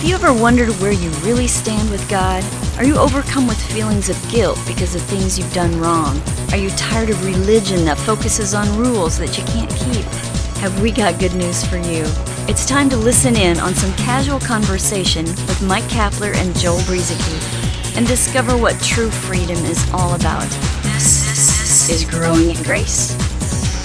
Have you ever wondered where you really stand with God? Are you overcome with feelings of guilt because of things you've done wrong? Are you tired of religion that focuses on rules that you can't keep? Have we got good news for you? It's time to listen in on some casual conversation with Mike Kapler and Joel Brueseke and discover what true freedom is all about. This is Growing in Grace.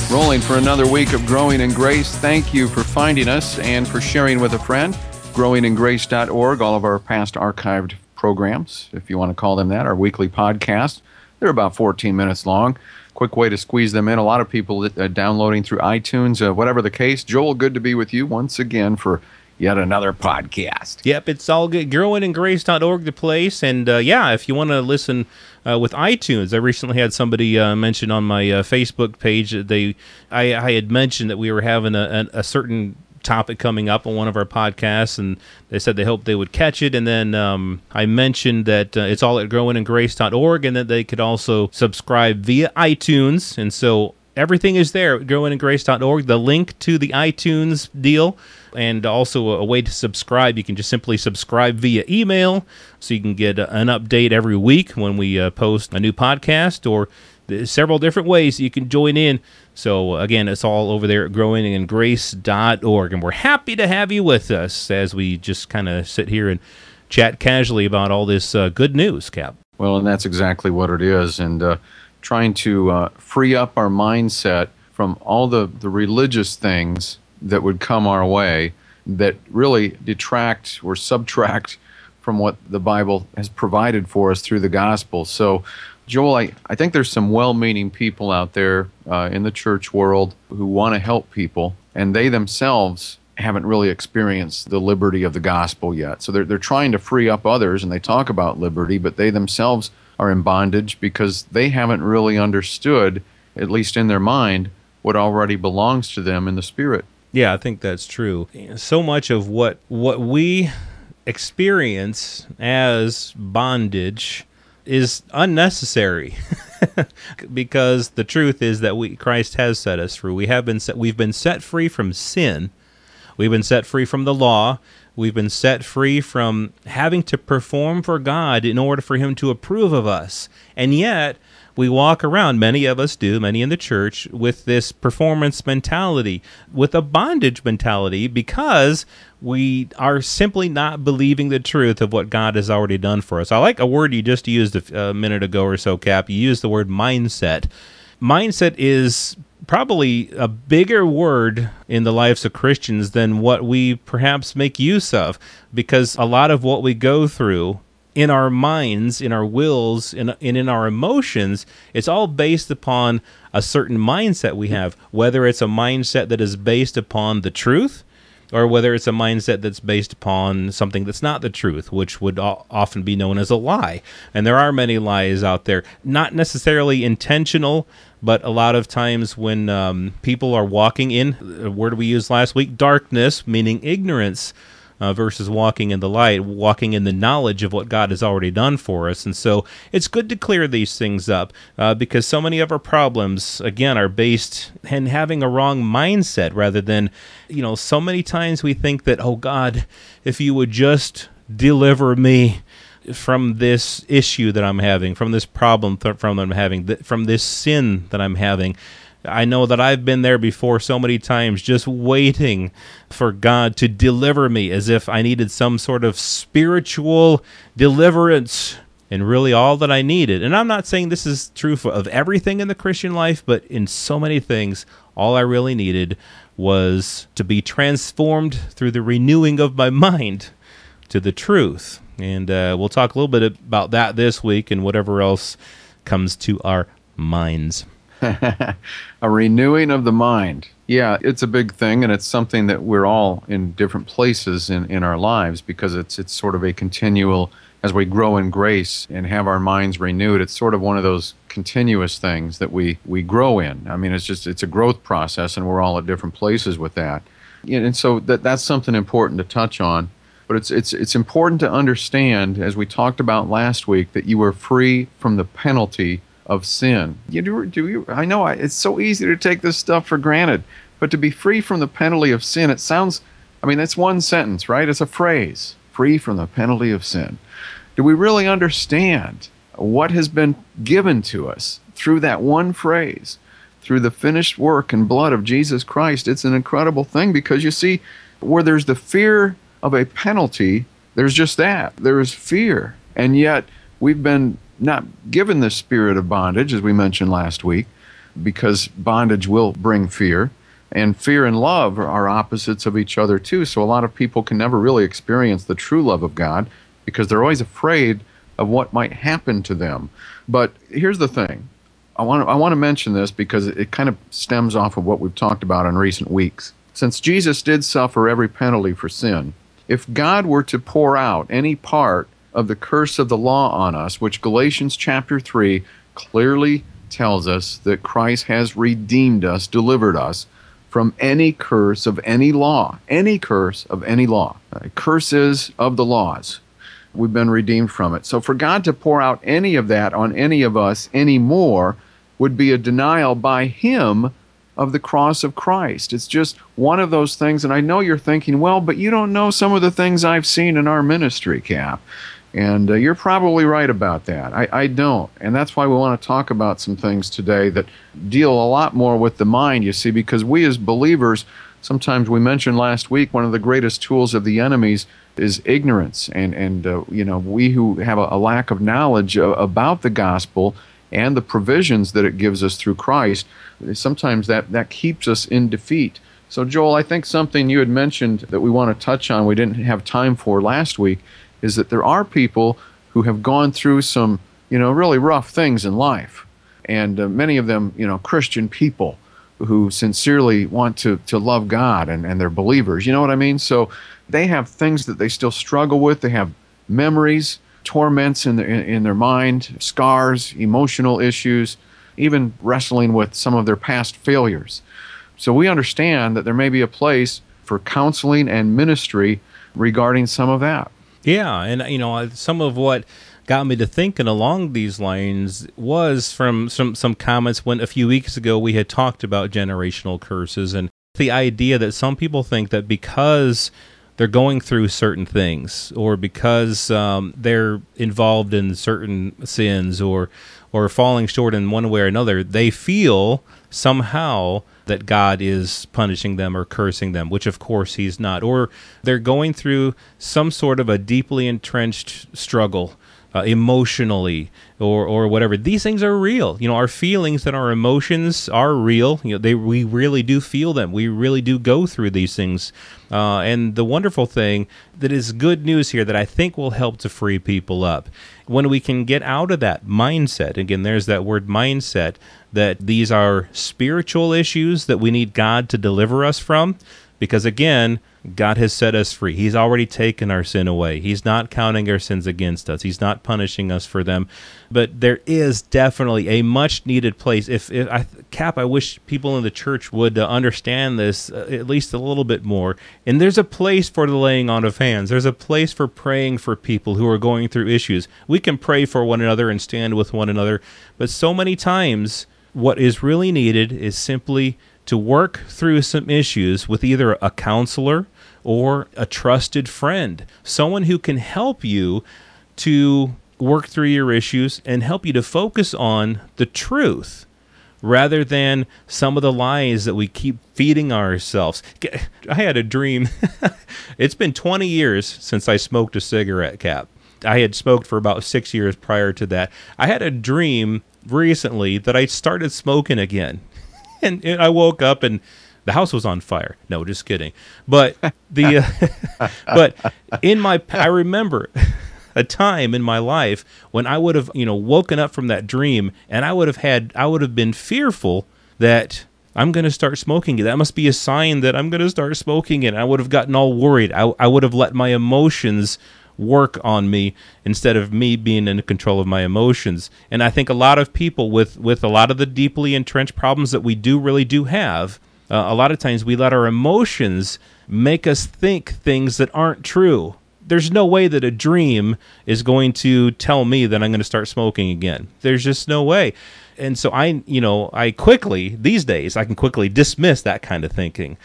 Rolling for another week of Growing in Grace. Thank you for finding us and for sharing with a friend growingingrace.org, all of our past archived programs, if you want to call them that, our weekly podcast. They're about 14 minutes long. Quick way to squeeze them in. A lot of people downloading through iTunes, uh, whatever the case. Joel, good to be with you once again for yet another podcast. Yep, it's all good. Growingingrace.org, the place. And uh, yeah, if you want to listen uh, with iTunes, I recently had somebody uh, mention on my uh, Facebook page that they, I, I, had mentioned that we were having a, a, a certain topic coming up on one of our podcasts, and they said they hoped they would catch it. And then um, I mentioned that uh, it's all at growingingrace.org and that they could also subscribe via iTunes. And so everything is there at growingingrace.org. The link to the iTunes deal and also a way to subscribe. You can just simply subscribe via email so you can get an update every week when we uh, post a new podcast or several different ways you can join in. So, again, it's all over there at growingingrace.org. And we're happy to have you with us as we just kind of sit here and chat casually about all this uh, good news, Cap. Well, and that's exactly what it is. And uh, trying to uh, free up our mindset from all the, the religious things that would come our way that really detract or subtract from what the Bible has provided for us through the gospel. So, Joel, I, I think there's some well meaning people out there uh, in the church world who want to help people, and they themselves haven't really experienced the liberty of the gospel yet. So they're, they're trying to free up others, and they talk about liberty, but they themselves are in bondage because they haven't really understood, at least in their mind, what already belongs to them in the spirit. Yeah, I think that's true. So much of what what we experience as bondage is unnecessary because the truth is that we Christ has set us free. We have been set, we've been set free from sin. We've been set free from the law. We've been set free from having to perform for God in order for him to approve of us. And yet, we walk around, many of us do, many in the church, with this performance mentality, with a bondage mentality, because we are simply not believing the truth of what God has already done for us. I like a word you just used a, minute ago or so, Cap. You used the word mindset. Mindset is probably a bigger word in the lives of Christians than what we perhaps make use of because a lot of what we go through in our minds, in our wills, and in, in our emotions, it's all based upon a certain mindset we have, whether it's a mindset that is based upon the truth or whether it's a mindset that's based upon something that's not the truth, which would often be known as a lie. And there are many lies out there, not necessarily intentional, but a lot of times when um, people are walking in, the word we used last week, darkness, meaning ignorance uh, versus walking in the light, walking in the knowledge of what God has already done for us. And so it's good to clear these things up uh, because so many of our problems, again, are based in having a wrong mindset rather than, you know, so many times we think that, oh God, if you would just deliver me from this issue that I'm having, from this problem th- from I'm having, th- from this sin that I'm having. I know that I've been there before so many times, just waiting for God to deliver me as if I needed some sort of spiritual deliverance and really all that I needed. And I'm not saying this is true for, of everything in the Christian life, but in so many things, all I really needed was to be transformed through the renewing of my mind to the truth. And uh, we'll talk a little bit about that this week and whatever else comes to our minds. a renewing of the mind. Yeah, it's a big thing, and it's something that we're all in different places in, in our lives because it's it's sort of a continual as we grow in grace and have our minds renewed. It's sort of one of those continuous things that we we grow in. I mean, it's just it's a growth process, and we're all at different places with that. And so that that's something important to touch on. But it's it's it's important to understand, as we talked about last week, that you are free from the penalty of sin. You do, do you, I know I, it's so easy to take this stuff for granted, but to be free from the penalty of sin, it sounds, I mean, that's one sentence, right? It's a phrase free from the penalty of sin. Do we really understand what has been given to us through that one phrase, through the finished work and blood of Jesus Christ? It's an incredible thing because you see, where there's the fear of a penalty, there's just that. There is fear. And yet, we've been not given the spirit of bondage, as we mentioned last week, because bondage will bring fear. And fear and love are opposites of each other, too. So a lot of people can never really experience the true love of God because they're always afraid of what might happen to them. But here's the thing I want to, I want to mention this because it kind of stems off of what we've talked about in recent weeks. Since Jesus did suffer every penalty for sin, if God were to pour out any part of the curse of the law on us, which Galatians chapter 3 clearly tells us that Christ has redeemed us, delivered us from any curse of any law, any curse of any law. Uh, curses of the laws. We've been redeemed from it. So for God to pour out any of that on any of us anymore would be a denial by Him of the cross of Christ. It's just one of those things. And I know you're thinking, well, but you don't know some of the things I've seen in our ministry, Cap. And uh, you're probably right about that. I, I don't. And that's why we want to talk about some things today that deal a lot more with the mind, you see, because we as believers, sometimes we mentioned last week, one of the greatest tools of the enemies is ignorance. And, and uh, you know, we who have a, a lack of knowledge uh, about the gospel and the provisions that it gives us through Christ, sometimes that, that keeps us in defeat. So, Joel, I think something you had mentioned that we want to touch on, we didn't have time for last week, is that there are people who have gone through some, you know, really rough things in life. And uh, many of them, you know, Christian people who sincerely want to, to love God and, and they're believers. You know what I mean? So they have things that they still struggle with. They have memories, torments in their, in, in their mind, scars, emotional issues, even wrestling with some of their past failures. So we understand that there may be a place for counseling and ministry regarding some of that. Yeah, and you know, some of what got me to thinking along these lines was from some some comments when a few weeks ago we had talked about generational curses and the idea that some people think that because they're going through certain things or because um, they're involved in certain sins or or falling short in one way or another, they feel somehow that God is punishing them or cursing them, which of course He's not. Or they're going through some sort of a deeply entrenched struggle uh, emotionally or or whatever. These things are real. You know, our feelings and our emotions are real. You know, they we really do feel them. We really do go through these things. Uh, and the wonderful thing that is good news here that I think will help to free people up when we can get out of that mindset. Again, there's that word mindset that these are spiritual issues that we need God to deliver us from because again God has set us free. He's already taken our sin away. He's not counting our sins against us. He's not punishing us for them. But there is definitely a much needed place. If, if I cap, I wish people in the church would uh, understand this uh, at least a little bit more. And there's a place for the laying on of hands. There's a place for praying for people who are going through issues. We can pray for one another and stand with one another. But so many times, what is really needed is simply to work through some issues with either a counselor or a trusted friend, someone who can help you to work through your issues and help you to focus on the truth rather than some of the lies that we keep feeding ourselves. I had a dream. it's been 20 years since I smoked a cigarette cap. I had smoked for about six years prior to that. I had a dream recently that I started smoking again. and, and I woke up and the house was on fire. No, just kidding. But the uh, but in my I remember a time in my life when I would have, you know, woken up from that dream and I would have had I would have been fearful that I'm going to start smoking. That must be a sign that I'm going to start smoking it. I would have gotten all worried. I, I would have let my emotions work on me instead of me being in control of my emotions. And I think a lot of people with with a lot of the deeply entrenched problems that we do really do have, uh, a lot of times we let our emotions make us think things that aren't true. There's no way that a dream is going to tell me that I'm going to start smoking again. There's just no way. And so I, you know, I quickly these days I can quickly dismiss that kind of thinking.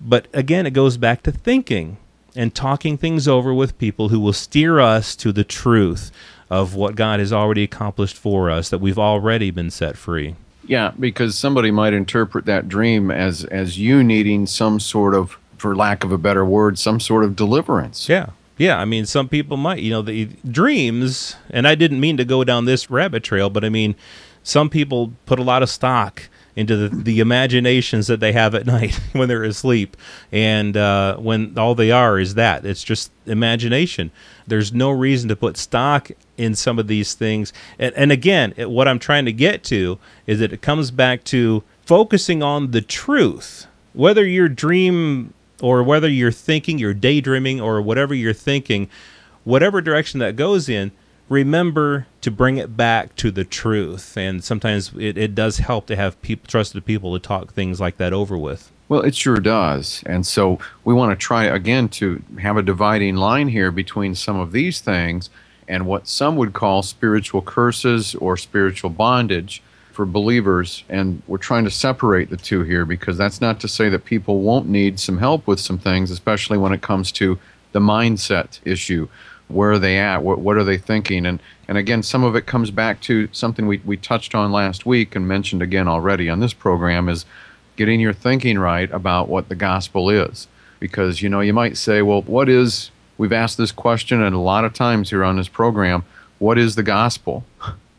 But again, it goes back to thinking and talking things over with people who will steer us to the truth of what God has already accomplished for us, that we've already been set free. Yeah, because somebody might interpret that dream as as you needing some sort of, for lack of a better word, some sort of deliverance. Yeah. Yeah, I mean, some people might, you know, the dreams, and I didn't mean to go down this rabbit trail, but I mean, some people put a lot of stock into the, the imaginations that they have at night when they're asleep. And uh, when all they are is that it's just imagination. There's no reason to put stock in some of these things. And, and again, it, what I'm trying to get to is that it comes back to focusing on the truth. Whether your dream or whether you're thinking, you're daydreaming, or whatever you're thinking, whatever direction that goes in, remember to bring it back to the truth. And sometimes it, it does help to have trusted people to talk things like that over with. Well, it sure does. And so we want to try again to have a dividing line here between some of these things and what some would call spiritual curses or spiritual bondage for believers. And we're trying to separate the two here because that's not to say that people won't need some help with some things, especially when it comes to the mindset issue where are they at? What, what are they thinking? And, and again, some of it comes back to something we, we touched on last week and mentioned again already on this program is getting your thinking right about what the gospel is. Because, you know, you might say, well, what is, we've asked this question and a lot of times here on this program, what is the gospel?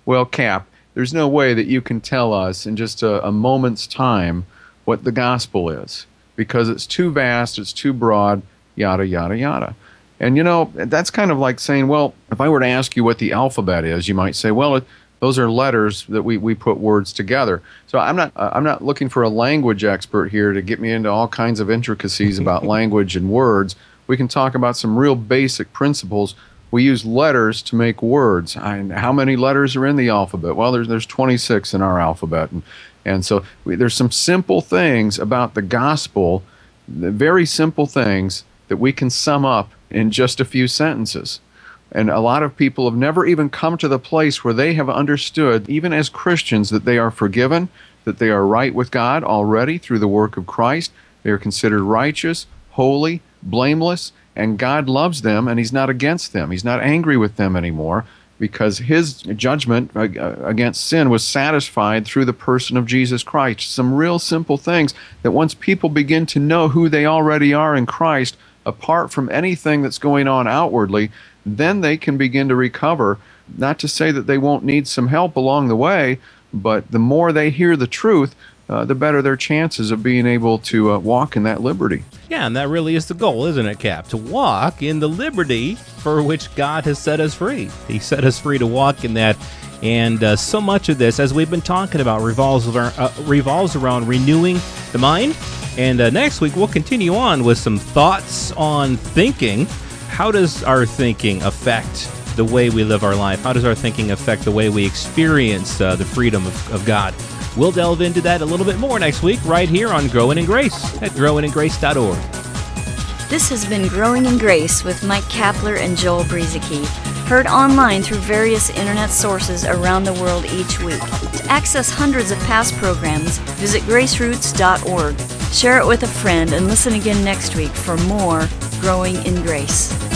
Well, Cap, there's no way that you can tell us in just a, a moment's time what the gospel is because it's too vast, it's too broad, yada, yada, yada. And you know, that's kind of like saying, well, if I were to ask you what the alphabet is, you might say, well, it, those are letters that we, we put words together. So I'm not uh, I'm not looking for a language expert here to get me into all kinds of intricacies about language and words. We can talk about some real basic principles. We use letters to make words. I, how many letters are in the alphabet? Well, there's there's 26 in our alphabet, and and so we, there's some simple things about the gospel, very simple things that we can sum up in just a few sentences. And a lot of people have never even come to the place where they have understood, even as Christians, that they are forgiven, that they are right with God already through the work of Christ. They are considered righteous, holy, blameless, and God loves them and He's not against them. He's not angry with them anymore because His judgment uh, against sin was satisfied through the person of Jesus Christ. Some real simple things that once people begin to know who they already are in Christ, apart from anything that's going on outwardly, then they can begin to recover. Not to say that they won't need some help along the way, but the more they hear the truth, uh, the better their chances of being able to uh, walk in that liberty. Yeah, and that really is the goal, isn't it, Cap? To walk in the liberty for which God has set us free. He set us free to walk in that. And uh, so much of this, as we've been talking about, revolves around, uh, revolves around renewing the mind and uh, next week, we'll continue on with some thoughts on thinking. How does our thinking affect the way we live our life? How does our thinking affect the way we experience uh, the freedom of, of God? We'll delve into that a little bit more next week, right here on Growing in Grace at growingingrace.org. This has been Growing in Grace with Mike Kapler and Joel Brueseke, heard online through various internet sources around the world each week. To access hundreds of past programs, visit graceroots.org. Share it with a friend and listen again next week for more Growing in Grace.